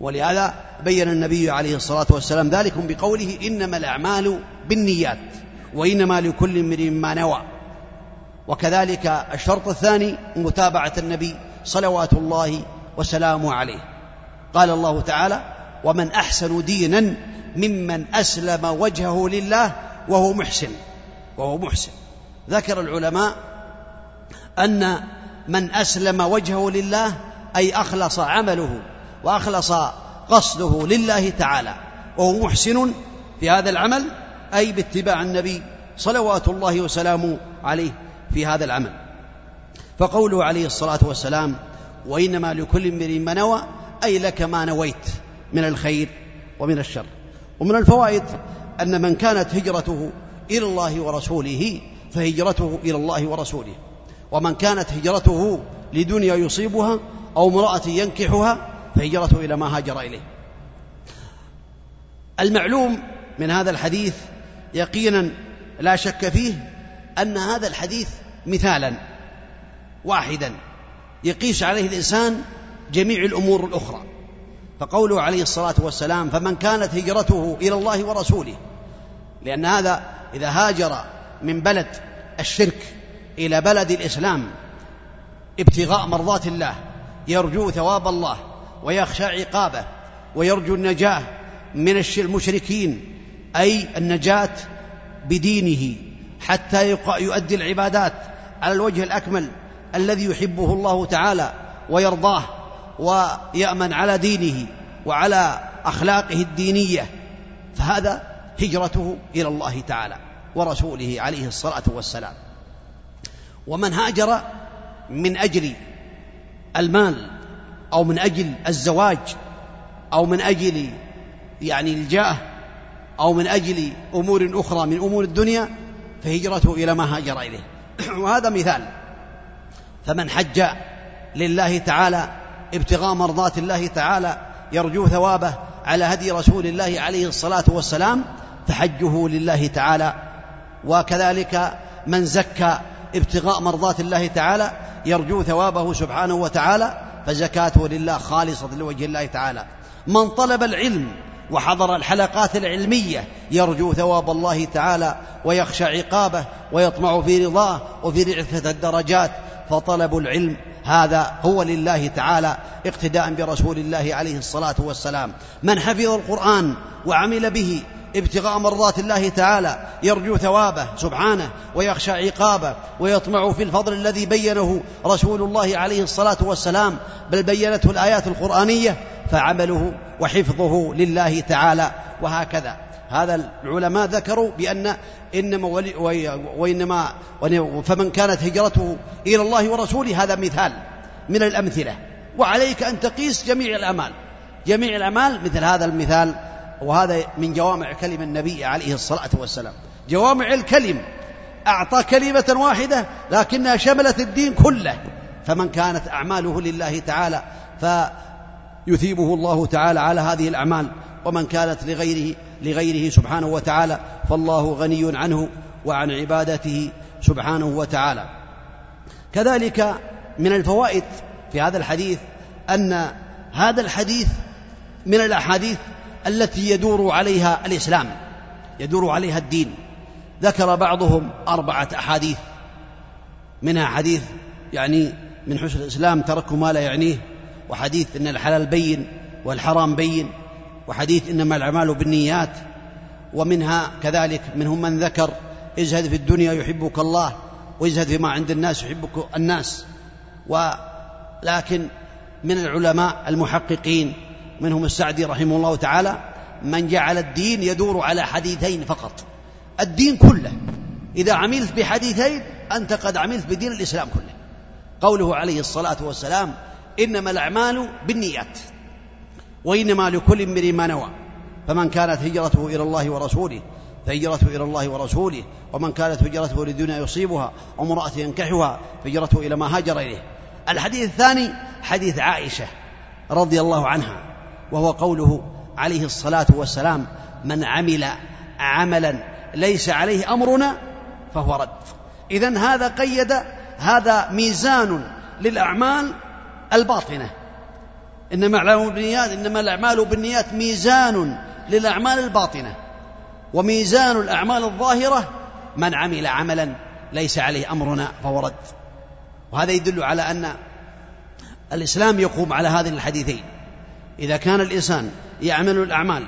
ولهذا بين النبي عليه الصلاة والسلام ذلك بقوله إنما الأعمال بالنيات وإنما لكل امرئ ما نوى. وكذلك الشرط الثاني متابعة النبي صلوات الله وسلامه عليه. قال الله تعالى ومن أحسن دينا ممن أسلم وجهه لله وهو محسن. وهو محسن. ذكر العلماء أن من أسلم وجهه لله أي أخلص عمله وأخلص قصده لله تعالى وهو محسن في هذا العمل أي باتباع النبي صلوات الله وسلامه عليه في هذا العمل. فقوله عليه الصلاة والسلام وإنما لكل امرئ ما نوى أي لك ما نويت من الخير ومن الشر. ومن الفوائد أن من كانت هجرته إلى الله ورسوله فهجرته إلى الله ورسوله. ومن كانت هجرته لدنيا يصيبها أو امرأة ينكحها فهجرته إلى ما هاجر إليه. المعلوم من هذا الحديث يقينا لا شك فيه أن هذا الحديث مثالا واحدا. يقيس عليه الإنسان جميع الأمور الأخرى. فقوله عليه الصلاة والسلام فمن كانت هجرته إلى الله ورسوله لأن هذا إذا هاجر من بلد الشرك إلى بلد الإسلام ابتغاء مرضات الله يرجو ثواب الله ويخشى عقابه ويرجو النجاة من المشركين أي النجاة بدينه حتى يؤدي العبادات على الوجه الأكمل الذي يحبه الله تعالى ويرضاه ويأمن على دينه وعلى أخلاقه الدينية. فهذا هجرته إلى الله تعالى ورسوله عليه الصلاة والسلام. ومن هاجر من أجل المال أو من أجل الزواج أو من أجل يعني الجاه أو من أجل أمور أخرى من أمور الدنيا فهجرته إلى ما هاجر إليه. [clears throat] وهذا مثال. فمن حج لله تعالى ابتغاء مرضات الله تعالى يرجو ثوابه على هدي رسول الله عليه الصلاة والسلام فحجه لله تعالى. وكذلك من زكى ابتغاء مرضات الله تعالى يرجو ثوابه سبحانه وتعالى فزكاته لله خالصة لوجه الله تعالى. من طلب العلم وحضر الحلقات العلمية يرجو ثواب الله تعالى ويخشى عقابه ويطمع في رضاه وفي رعفة الدرجات. فطلب العلم هذا هو لله تعالى اقتداء برسول الله عليه الصلاة والسلام. من حفظ القرآن وعمل به ابتغاء مرضات الله تعالى يرجو ثوابه سبحانه ويخشى عقابه ويطمع في الفضل الذي بينه رسول الله عليه الصلاة والسلام بل بينته الآيات القرآنية فعمله وحفظه لله تعالى وهكذا. هذا العلماء ذكروا بأن إنما ولي وإنما فمن كانت هجرته إلى الله ورسوله هذا مثال من الأمثلة. وعليك أن تقيس جميع الأعمال جميع الأعمال مثل هذا المثال وهذا من جوامع كلم النبي عليه الصلاة والسلام. جوامع الكلم. أعطى كلمة واحدة لكنها شملت الدين كله. فمن كانت أعماله لله تعالى فيثيبه الله تعالى على هذه الأعمال. ومن كانت لغيره لغيره سبحانه وتعالى فالله غني عنه وعن عبادته سبحانه وتعالى. كذلك من الفوائد في هذا الحديث أن هذا الحديث من الأحاديث التي يدور عليها الإسلام يدور عليها الدين. ذكر بعضهم أربعة أحاديث. منها حديث يعني من حسن الإسلام ترك ما لا يعنيه. وحديث إن الحلال بين والحرام بين. وحديث إنما الأعمال بالنيات. ومنها كذلك منهم من ذكر ازهد في الدنيا يحبك الله وازهد فيما عند الناس يحبك الناس. ولكن من العلماء المحققين منهم السعدي رحمه الله تعالى من جعل الدين يدور على حديثين فقط. الدين كله. إذا عملت بحديثين أنت قد عملت بدين الإسلام كله. قوله عليه الصلاة والسلام إنما الأعمال بالنيات وإنما لكل امرئ ما نوى. فمن كانت هجرته إلى الله ورسوله فهجرته إلى الله ورسوله. ومن كانت هجرته لدنيا يصيبها وامرأة ينكحها فهجرته إلى ما هاجر إليه. الحديث الثاني حديث عائشة رضي الله عنها. وهو قوله عليه الصلاة والسلام من عمل عملا ليس عليه أمرنا فهو رد. إذا هذا قيد هذا ميزان للأعمال الباطنة. إنما الأعمال بالنيات إنما الأعمال بالنيات ميزان للأعمال الباطنة. وميزان الأعمال الظاهرة من عمل عملا ليس عليه أمرنا فهو رد. وهذا يدل على أن الإسلام يقوم على هذين الحديثين. إذا كان الإنسان يعمل الأعمال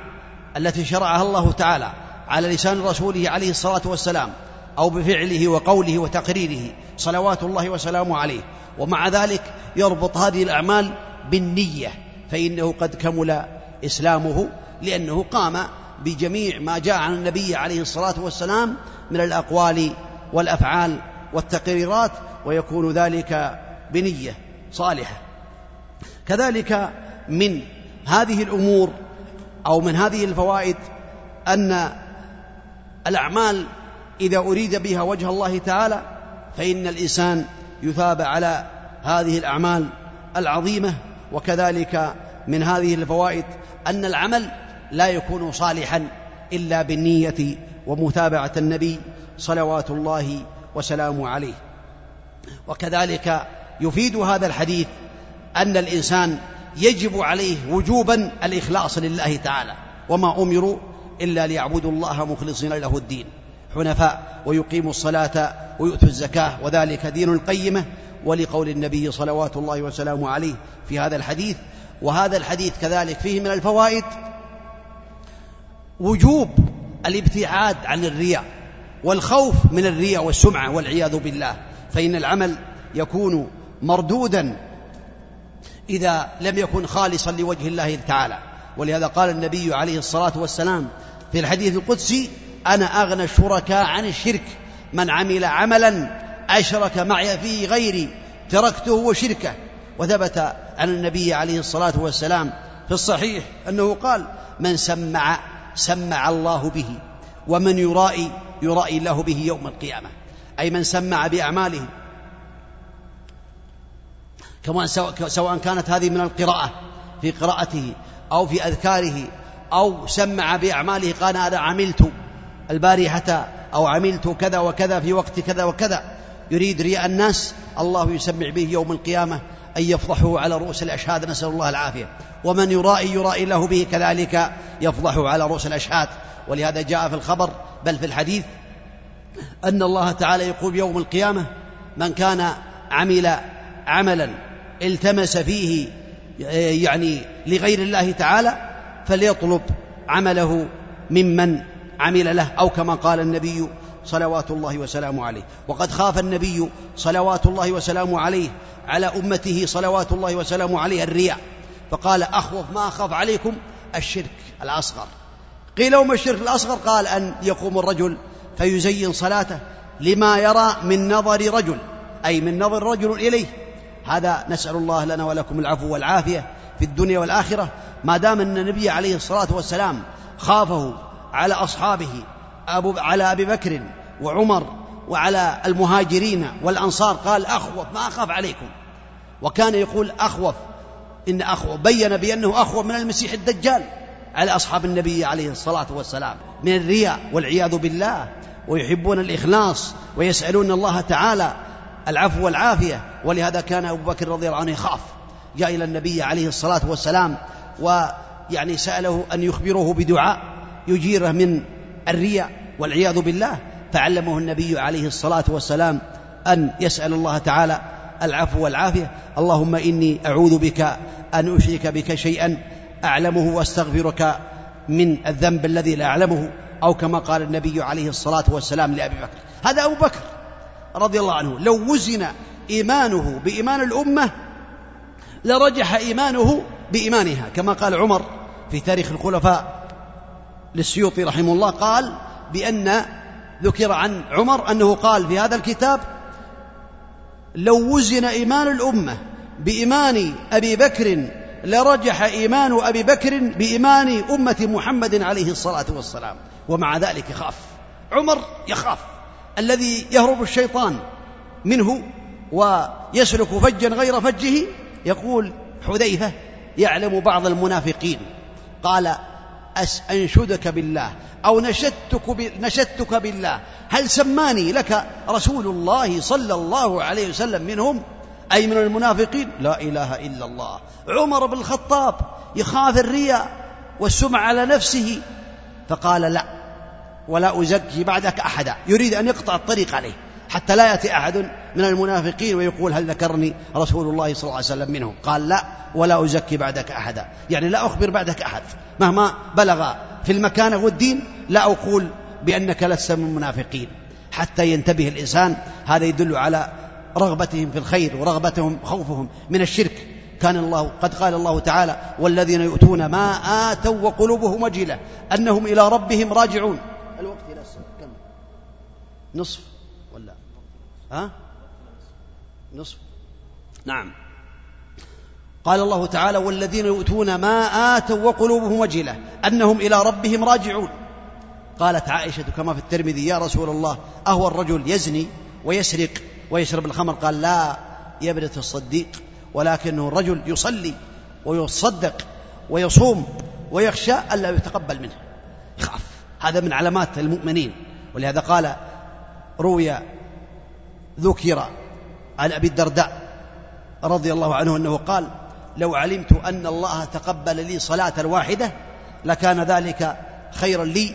التي شرعها الله تعالى على لسان رسوله عليه الصلاة والسلام أو بفعله وقوله وتقريره صلوات الله وسلامه عليه ومع ذلك يربط هذه الأعمال بالنية فإنه قد كمل إسلامه لأنه قام بجميع ما جاء عن النبي عليه الصلاة والسلام من الأقوال والأفعال والتقريرات ويكون ذلك بنية صالحة. كذلك من هذه الأمور أو من هذه الفوائد أن الأعمال إذا أريد بها وجه الله تعالى فإن الإنسان يثاب على هذه الأعمال العظيمة. وكذلك من هذه الفوائد أن العمل لا يكون صالحا إلا بالنية ومتابعة النبي صلوات الله وسلامه عليه. وكذلك يفيد هذا الحديث أن الإنسان يجب عليه وجوبا الإخلاص لله تعالى. وما أمروا إلا ليعبدوا الله مخلصين له الدين حنفاء ويقيموا الصلاة ويؤتوا الزكاة وذلك دين القيمة. ولقول النبي صلوات الله وسلامه عليه في هذا الحديث وهذا الحديث كذلك فيه من الفوائد وجوب الابتعاد عن الرياء والخوف من الرياء والسمعة والعياذ بالله. فإن العمل يكون مردودا إذا لم يكن خالصا لوجه الله تعالى. ولهذا قال النبي عليه الصلاة والسلام في الحديث القدسي أنا أغنى الشركاء عن الشرك من عمل عملا أشرك معي فيه غيري تركته وشركه. وثبت عن النبي عليه الصلاة والسلام في الصحيح أنه قال من سمع سمع الله به ومن يرائي يرائي الله به يوم القيامة. أي من سمع بأعماله كمان سواء كانت هذه من القراءة في قراءته أو في أذكاره أو سمع بأعماله قال أنا عملت البارحة أو عملت كذا وكذا في وقت كذا وكذا. يريد رياء الناس الله يسمع به يوم القيامة أن يفضحه على رؤوس الأشهاد نسأل الله العافية. ومن يرائي يرائي له به كذلك يفضحه على رؤوس الأشهاد. ولهذا جاء في الخبر بل في الحديث أن الله تعالى يقول يوم القيامة من كان عمل عملا التمس فيه يعني لغير الله تعالى فليطلب عمله ممن عمل له أو كما قال النبي صلوات الله وسلامه عليه. وقد خاف النبي صلوات الله وسلامه عليه على أمته صلوات الله وسلامه عليه الرياء. فقال أخوف ما أخاف عليكم الشرك الأصغر. قيل وما الشرك الأصغر؟ قال أن يقوم الرجل فيزين صلاته لما يرى من نظر رجل أي من نظر رجل إليه. هذا نسأل الله لنا ولكم العفو والعافية في الدنيا والآخرة. ما دام أن النبي عليه الصلاة والسلام خافه على أصحابه أبو على أبي بكر وعمر وعلى المهاجرين والأنصار قال أخوف ما أخاف عليكم. وكان يقول أخوف إن أخوف. بين بأنه أخوف من المسيح الدجال على أصحاب النبي عليه الصلاة والسلام من الرياء والعياذ بالله. ويحبون الإخلاص ويسألون الله تعالى العفو والعافية. ولهذا كان أبو بكر رضي الله عنه يخاف. جاء إلى النبي عليه الصلاة والسلام ويعني سأله أن يخبره بدعاء يجيره من الرياء والعياذ بالله. فعلمه النبي عليه الصلاة والسلام أن يسأل الله تعالى العفو والعافية. اللهم إني أعوذ بك أن أشرك بك شيئا أعلمه وأستغفرك من الذنب الذي لا أعلمه أو كما قال النبي عليه الصلاة والسلام لأبي بكر. هذا أبو بكر. رضي الله عنه. لو وزن إيمانه بإيمان الأمة لرجح إيمانه بإيمانها. كما قال عمر في تاريخ الخلفاء للسيوطي رحمه الله قال بأن ذكر عن عمر أنه قال في هذا الكتاب لو وزن إيمان الأمة بإيمان أبي بكر لرجح إيمان أبي بكر بإيمان أمة محمد عليه الصلاة والسلام. ومع ذلك يخاف عمر يخاف. الذي يهرب الشيطان منه ويسلك فجا غير فجه يقول حذيفة يعلم بعض المنافقين قال أنشدك بالله أو نشدتك, نشدتك بالله؟ هل سماني لك رسول الله صلى الله عليه وسلم منهم؟ أي من المنافقين؟ لا إله إلا الله. عمر بن الخطاب يخاف الرياء والسمع على نفسه فقال لا. ولا أزكي بعدك أحدا. يريد أن يقطع الطريق عليه حتى لا يأتي أحد من المنافقين ويقول هل ذكرني رسول الله صلى الله عليه وسلم منهم. قال لا ولا أزكي بعدك أحدا. يعني لا أخبر بعدك أحد. مهما بلغ في المكانة والدين لا أقول بأنك لست من المنافقين. حتى ينتبه الإنسان هذا يدل على رغبتهم في الخير ورغبتهم خوفهم من الشرك. كان الله قد قال الله تعالى والذين يؤتون ما آتوا وقلوبهم وجلة أنهم إلى ربهم راجعون. الوقت إلى كم؟ نصف ولا؟ ها؟ نصف. نعم. قال الله تعالى والذين يؤتون ما آتوا وقلوبهم وجلة أنهم إلى ربهم راجعون. قالت عائشة كما في الترمذي يا رسول الله أهو الرجل يزني ويسرق ويشرب الخمر؟ قال لا يا ابنة الصديق ولكنه الرجل يصلي ويصدق ويصوم ويخشى ألا يتقبل منه. هذا من علامات المؤمنين. ولهذا قال روي ذكر عن أبي الدرداء رضي الله عنه أنه قال لو علمت أن الله تقبل لي صلاة واحدة لكان ذلك خيرا لي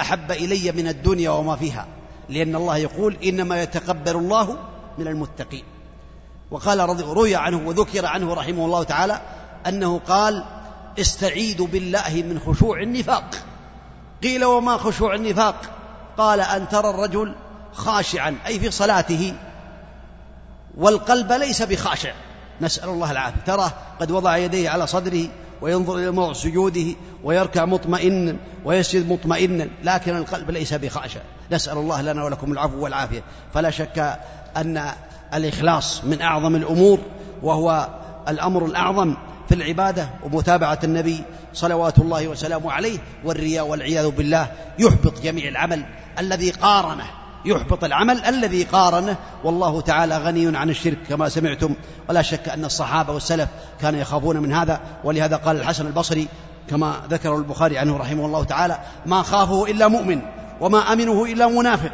أحب إلي من الدنيا وما فيها لأن الله يقول إنما يتقبل الله من المتقين. وقال روي عنه وذكر عنه رحمه الله تعالى أنه قال استعيذوا بالله من خشوع النفاق. قيل وما خشوع النفاق؟ قال أن ترى الرجل خاشعا أي في صلاته. والقلب ليس بخاشع. نسأل الله العافية. تراه قد وضع يديه على صدره وينظر إلى موضع سجوده ويركع مطمئنا ويسجد مطمئنا لكن القلب ليس بخاشع. نسأل الله لنا ولكم العفو والعافية. فلا شك أن الإخلاص من أعظم الأمور وهو الأمر الأعظم. في العبادة ومتابعة النبي صلوات الله وسلامه عليه والرياء والعياذ بالله يحبط جميع العمل الذي قارنه يحبط العمل الذي قارنه. والله تعالى غني عن الشرك كما سمعتم. ولا شك أن الصحابة والسلف كانوا يخافون من هذا ولهذا قال الحسن البصري كما ذكر البخاري عنه رحمه الله تعالى ما خافه إلا مؤمن وما أمنه إلا منافق.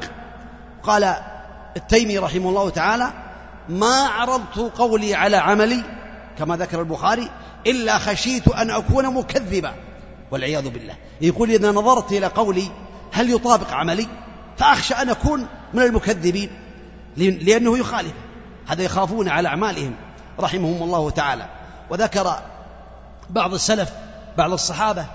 قال التيمي رحمه الله تعالى ما عرضت قولي على عملي كما ذكر البخاري إلا خشيت أن أكون مكذبا والعياذ بالله. يقول إذا نظرت إلى قولي هل يطابق عملي؟ فأخشى أن أكون من المكذبين لأنه يخالف. هذا يخافون على أعمالهم رحمهم الله تعالى. وذكر بعض السلف بعض الصحابة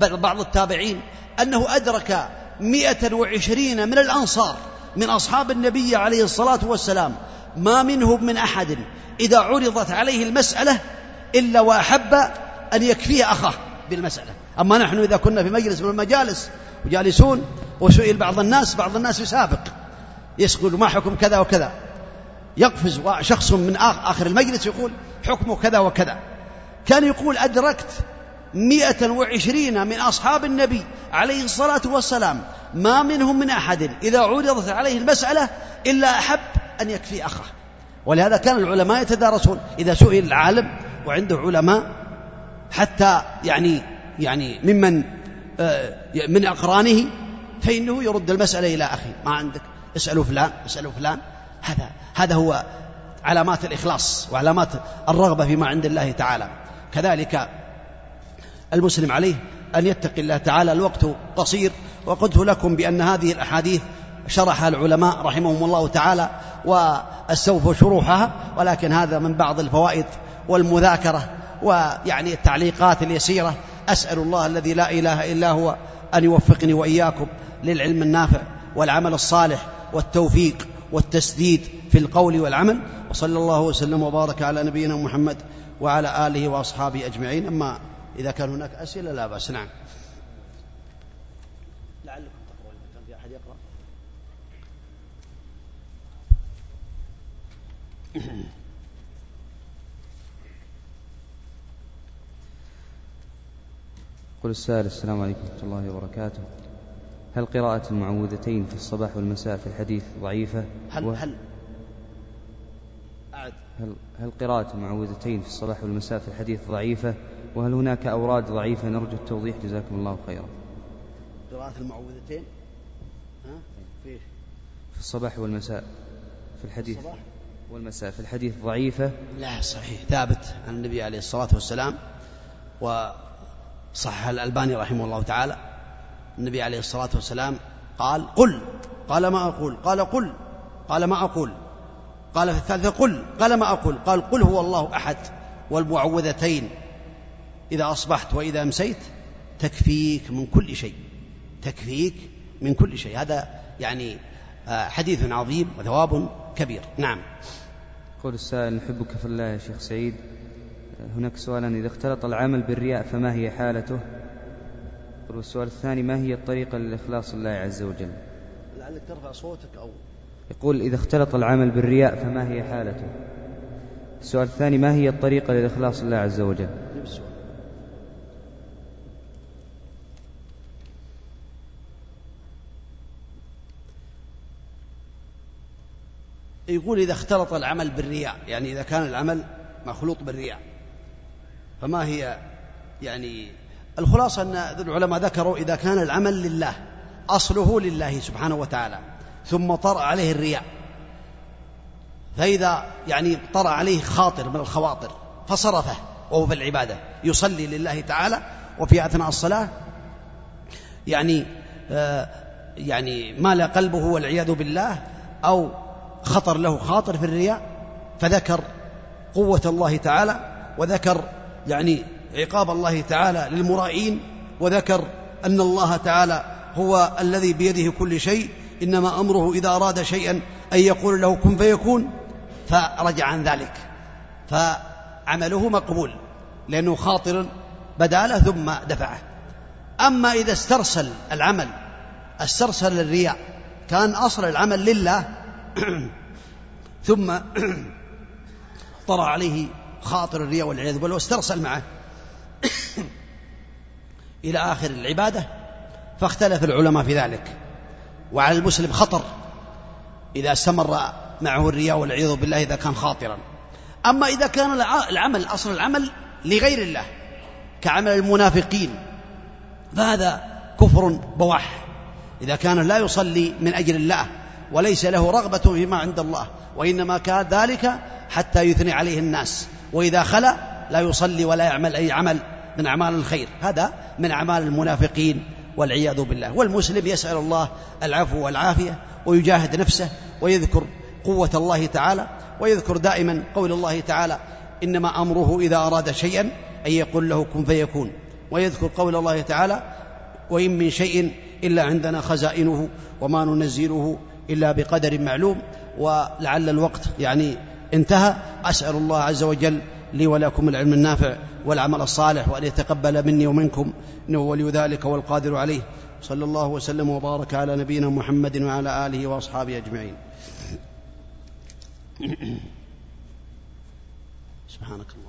بعض التابعين أنه أدرك مئة وعشرين من الأنصار من أصحاب النبي عليه الصلاة والسلام ما منهم من أحد إذا عرضت عليه المسألة إلا وأحب أن يكفيه أخاه بالمسألة. أما نحن إذا كنا في مجلس من المجالس وجالسون وسئل بعض الناس بعض الناس يسابق يسأل ما حكم كذا وكذا. يقفز شخص من آخر المجلس يقول حكمه كذا وكذا. كان يقول أدركت مئة وعشرين من أصحاب النبي عليه الصلاة والسلام. ما منهم من أحد إذا عرضت عليه المسألة إلا أحب أن يكفي أخاه. ولهذا كان العلماء يتدارسون. إذا سئل العالم وعنده علماء حتى يعني يعني ممن آه، من أقرانه فإنه يرد المسألة إلى أخي ما عندك؟ اسألوا فلان اسألوا فلان. هذا هذا هو علامات الإخلاص وعلامات الرغبة فيما عند الله تعالى. كذلك المسلم عليه أن يتقي الله تعالى الوقت قصير. وقلت لكم بأن هذه الأحاديث شرحها العلماء رحمهم الله تعالى واستوفوا شروحها ولكن هذا من بعض الفوائد والمذاكرة ويعني التعليقات اليسيرة. أسأل الله الذي لا إله إلا هو أن يوفقني وإياكم للعلم النافع والعمل الصالح والتوفيق والتسديد في القول والعمل. وصلى الله وسلم وبارك على نبينا محمد وعلى آله وأصحابه أجمعين. أما إذا كان هناك أسئلة لا بأس. نعم. لعلكم تقرؤون كان في أحد يقرأ. قل السائل السلام عليكم ورحمة الله وبركاته. هل قراءة المعوذتين في الصباح والمساء في الحديث ضعيفة؟ هل و... هل أعد هل, هل قراءة المعوذتين في الصباح والمساء في الحديث ضعيفة؟ وهل هناك أوراد ضعيفة نرجو التوضيح؟ جزاكم الله خيرا. قراءة المعوذتين؟ ها؟ في في الصباح والمساء. في الحديث. الصباح؟ والمساء. في الحديث ضعيفة. لا صحيح. ثابت عن النبي عليه الصلاة والسلام. وصح الألباني رحمه الله تعالى. النبي عليه الصلاة والسلام قال قل. قال ما أقول. قال قل. قال ما أقول. قال في الثالثة قل. قال ما أقول. قال قل هو الله أحد. والمعوذتين. إذا أصبحت وإذا أمسيت تكفيك من كل شيء تكفيك من كل شيء. هذا يعني آه، حديث عظيم وثواب كبير. نعم. قول السائل نحبك في الله يا شيخ سعيد. هناك سؤالا إذا اختلط العمل بالرياء فما هي حالته؟ والسؤال الثاني ما هي الطريقة للإخلاص لله عز وجل؟ لعلك ترفع صوتك أو يقول إذا اختلط العمل بالرياء فما هي حالته؟ السؤال الثاني ما هي الطريقة للإخلاص لله عز وجل؟ يقول إذا اختلط العمل بالرياء يعني إذا كان العمل مخلوط بالرياء. فما هي يعني الخلاصة أن العلماء ذكروا إذا كان العمل لله أصله لله سبحانه وتعالى ثم طرأ عليه الرياء. فإذا يعني طرأ عليه خاطر من الخواطر فصرفه وهو في العبادة يصلي لله تعالى وفي أثناء الصلاة يعني آه يعني مال قلبه والعياذ بالله أو خطر له خاطر في الرياء فذكر قوة الله تعالى وذكر يعني عقاب الله تعالى للمرائين وذكر أن الله تعالى هو الذي بيده كل شيء إنما أمره إذا أراد شيئا أن يقول له كن فيكون فرجع عن ذلك. فعمله مقبول لأنه خاطر بدا له ثم دفعه. أما إذا استرسل العمل استرسل الرياء كان أصل العمل لله [coughs] ثم [coughs] طرأ عليه خاطر الرياء والعياذ بالله واسترسل معه [coughs] إلى آخر العبادة فاختلف العلماء في ذلك. وعلى المسلم خطر إذا استمر معه الرياء والعياذ بالله إذا كان خاطرا. أما إذا كان العمل أصل العمل لغير الله كعمل المنافقين فهذا كفر بواح. إذا كان لا يصلي من أجل الله وليس له رغبة فيما عند الله وإنما كان ذلك حتى يثني عليه الناس. وإذا خلا لا يصلي ولا يعمل أي عمل من أعمال الخير. هذا من أعمال المنافقين والعياذ بالله. والمسلم يسأل الله العفو والعافية ويجاهد نفسه ويذكر قوة الله تعالى ويذكر دائما قول الله تعالى إنما أمره إذا أراد شيئا أن يقول له كن فيكون. ويذكر قول الله تعالى وإن من شيء إلا عندنا خزائنه وما ننزله إلا بقدر معلوم ولعل الوقت يعني انتهى. أسأل الله عز وجل لي ولكم العلم النافع والعمل الصالح وأن يتقبل مني ومنكم إنه ولي ذلك والقادر عليه. صلى الله وسلم وبارك على نبينا محمد وعلى آله وأصحابه أجمعين. سبحانك اللهم.